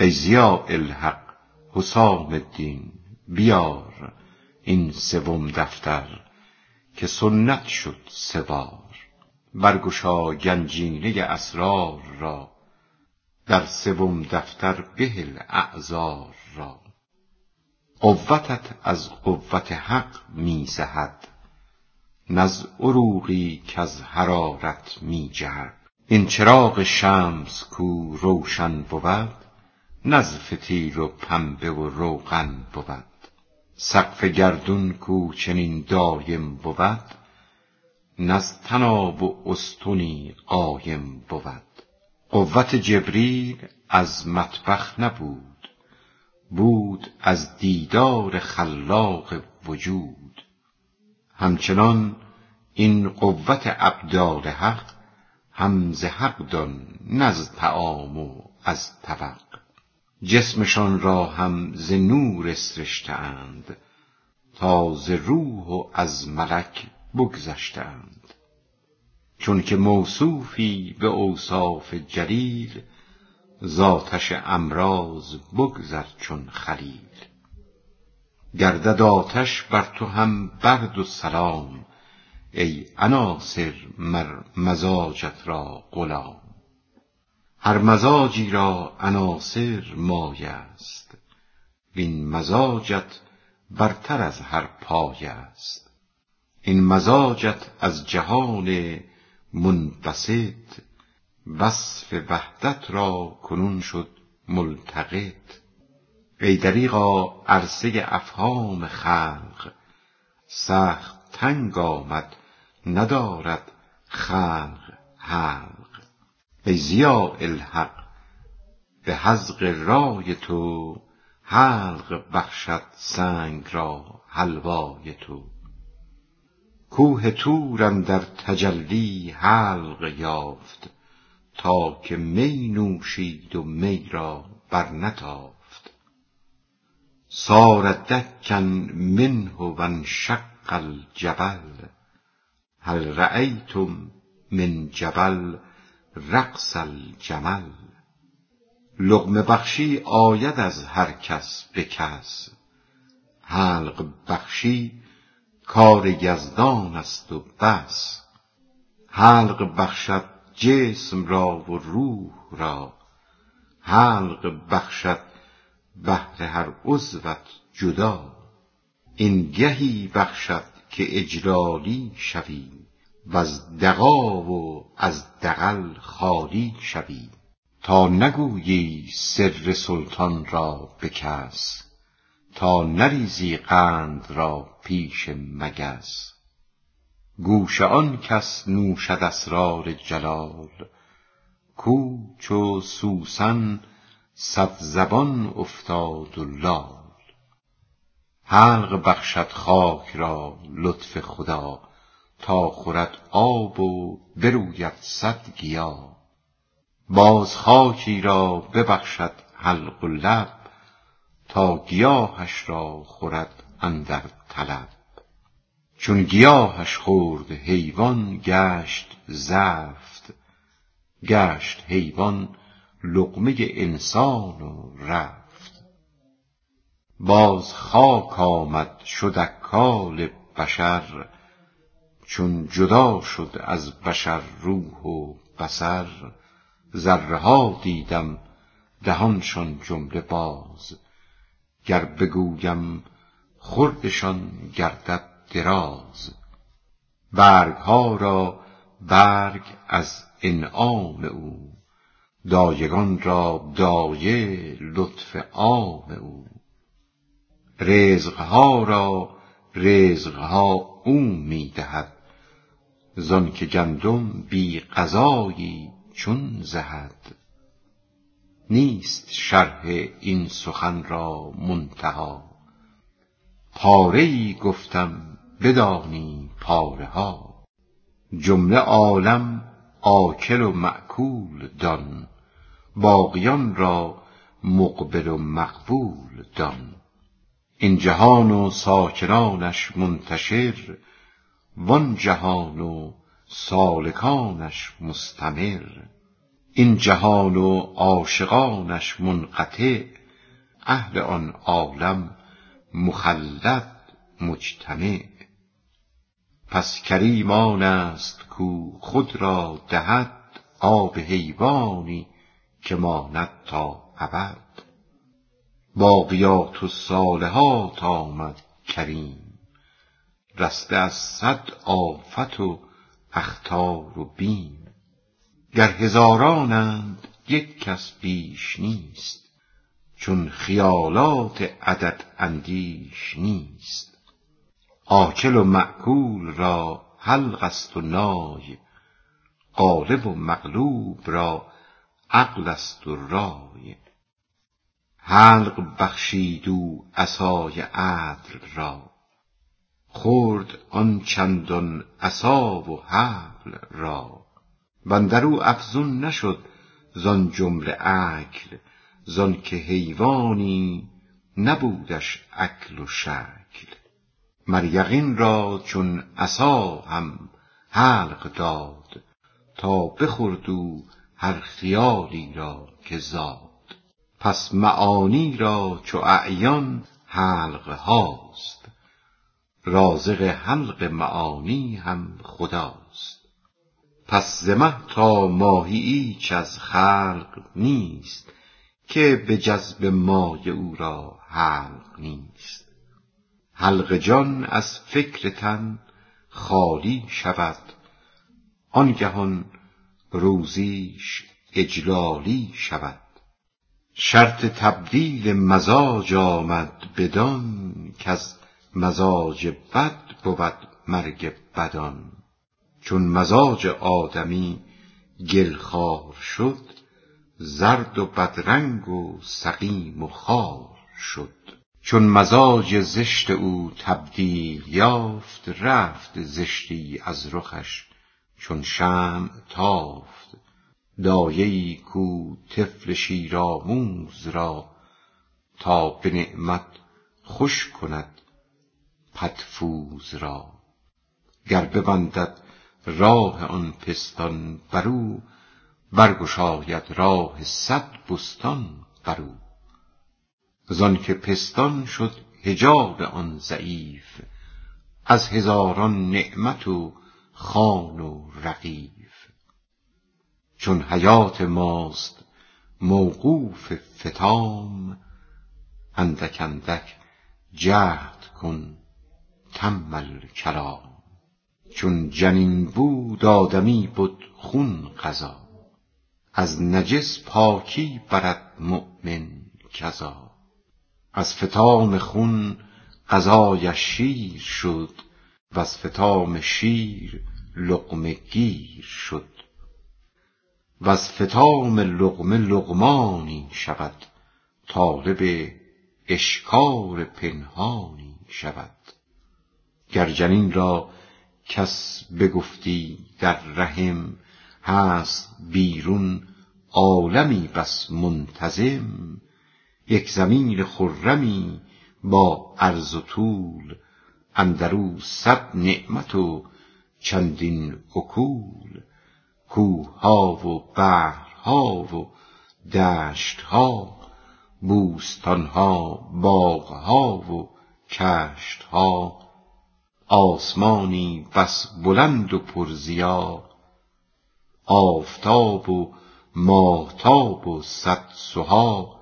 ای ضیاء الحق حسام الدین بیار این سوم دفتر که سنت شد سه بار برگشا گنجینه اسرار را در سوم دفتر بهل اعذار را قوتت از قوت حق می زهد نز عروقی کز حرارت می جهد این چراغ شمس کو روشن بود نز فتیل و پنبه و روغن بود. سقف گردون کو چنین دایم بود. نز طناب و استنی قایم بود. قوت جبریل از مطبخ نبود. بود از دیدار خلاق وجود. همچنان این قوت ابدال حق هم حق دان نه از طعام و از طبق. جسمشان را هم ز نور اسرشته اند تا ز روح و از ملک بگذشته اند چونک موصوفی به اوصاف جلیل ز آتش امراض بگذر چون خلیل. گردد آتش بر تو هم برد و سلام ای عناصر مر مزاجت را غلام. هر مزاجی را عناصر مایه است. وین مزاجت برتر از هر پایه است. این مزاجت از جهان منبسط وصف وحدت را کنون شد ملتقط. ای دریغا عرصه افهام خلق سخت تنگ آمد ندارد خلق حلق ای ضیاء الحق به حذق رای تو حلق بخشد سنگ را حلوای تو. کوه طور اندر تجلی حلق یافت تا که می نوشید و می را برنتافت. صار دکا منه و انشق الجبل هل رأیتم من جبل رقص الجمل. لقمه بخشی آید از هر کس به کس. حلق بخشی کار یزدان است و بس. حلق بخشد جسم را و روح را. حلق بخشد بهر هر عضوت جدا. این گهی بخشد که اجلالی شوی وز دغا و از دغل خالی شوی تا نگویی سر سلطان را به تا نریزی قند را پیش مگس. گوش آن کس نوشد اسرار جلال کو چو سوسن صدزبان افتاد و لال. حلق بخشد خاک را لطف خدا تا خورد آب و بروید صد گیا. باز خاکی را ببخشد حلق و لب تا گیاهش را خورد اندر طلب. چون گیاهش خورد حیوان گشت زفت گشت حیوان لقمه انسان و رفت. باز خاک آمد شد اکال بشر چون جدا شد از بشر روح و بصر ذره ها دیدم دهانشان جمله باز. گر بگویم خردشان گردد دراز. برگ ها را برگ از انعام او. دایگان را دایه لطف عام او. رزق ها را رزق ها او می دهد زانک گندم بی غذایی چون زهد. نیست شرح این سخن را منتها. پاره ای گفتم بدانی پاره ها جمله عالم آکل و مأکول دان. باقیان را مقبل و مقبول دان. این جهان و ساکنانش منتشر وان جهان و سالکانش مستمر این جهان و عاشقانش منقطع اهل آن عالم مخلد مجتمع. پس کریم آن است کو خود را دهد آب حیوانی که ماند تا ابد. باقیات الصالحات آمد کریم. رسته از صد آفت و اخطار و بیم. گر هزارانند یک کس بیش نیست چون خیالات عدد اندیش نیست. آکل و مأکول را حلق است و نای غالب و مغلوب را عقل است و رای. حلق بخشید او عصای عدل را خورد آن چندان عصا و حبل را. واندر افزون نشد زان جمله اکل زانک حیوانی نبودش اکل و شکل. مر یقین را چون عصا هم حلق داد تا بخورد او هر خیالی را که زاد. پس معانی را چو اعیان حلق هاست. رازق حلق معانی هم خداست. پس ز مه تا ماهی ایچ از خلق نیست که به جذب مای او را حلق نیست. حلق جان از فکر تن خالی شود آنگهان روزیش اجلالی شود. شرط تبدیل مزاج آمد بدان کز مزاج بد بود مرگ بدان. چون مزاج آدمی گل شد زرد و بدرنگ و سقیم و خوار شد. چون مزاج زشت او تبدیل یافت رفت زشتی از رخش چون شمع تافت. دایه ای کو طفل شیرآموز را تا به نعمت خوش کند پدفوز را. گر ببندد راه آن پستان بر او برگشاید راه صد بستان بر او. زانک پستان شد حجاب آن ضعیف از هزاران نعمت و خوان و رغیف چون حیات ماست موقوف فطام اندک اندک جهد کن تم الکلام چون جنین بود آدمی بد خون غذا. از نجس پاکی برد مؤمن کذا. از فطام خون غذایش شیر شد وز فطام شیر لقمه گیر شد. وز فطام لقمه لقمانی شود طالب اشکار پنهانی شود. گر جنین را کس بگفتی در رحم هست بیرون عالمی بس منتظم. یک زمین خرمی با عرض و طول اندر او صد نعمت و چندین اکول. کوهها و بحرها و دشتها بوستانها باغها و کشتها آسمانی بس بلند و پرضیا آفتاب و ماهتاب و صد سها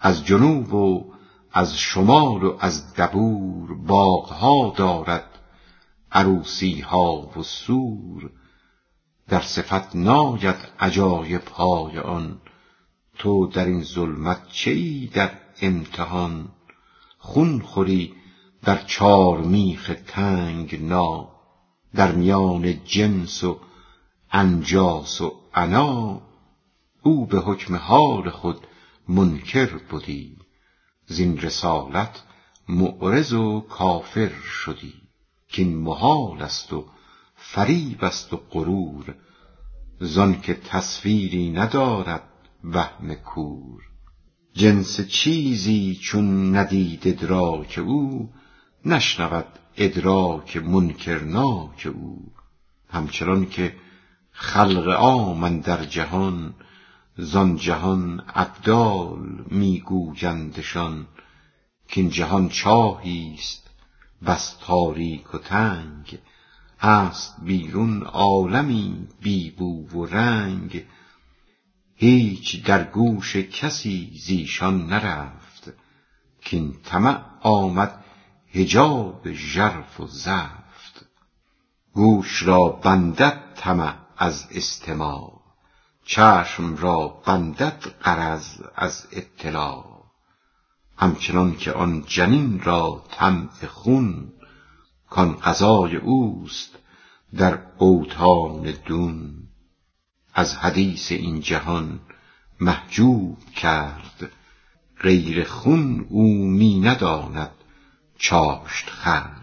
از جنوب و از شمال و از دبور باغها دارد عروسیها و سور در صفت ناید عجایبهای آن. تو در این ظلمت چه ای در امتحان؟ خون خوری در چارمیخ تنگنا در میان جنس و انجاس و عنا او به حکم حال خود منکر بدی زین رسالت معرض و کافر شدی کین محال است و فریب است و غرور زانک تصویری ندارد وهم کور. جنس چیزی چون ندید ادراک او نشنود ادراک منکرناک او همچنان که خلق عام در جهان زان جهان ابدال می گویندشان کاین جهان چاهی است بس تاریک و تنگ هست بیرون عالمی بی بو و رنگ. هیچ در گوش کسی زیشان نرفت کاین طمع آمد حجاب ژرف و زفت. گوش را بندد طمع از استماع. چشم را بندد غرض از اطلاع. همچنان که آن جنین را طمع خون کان غذای اوست در اوطان دون. از حدیث این جهان محجوب کرد غیر خون او می نداند چاشت خورد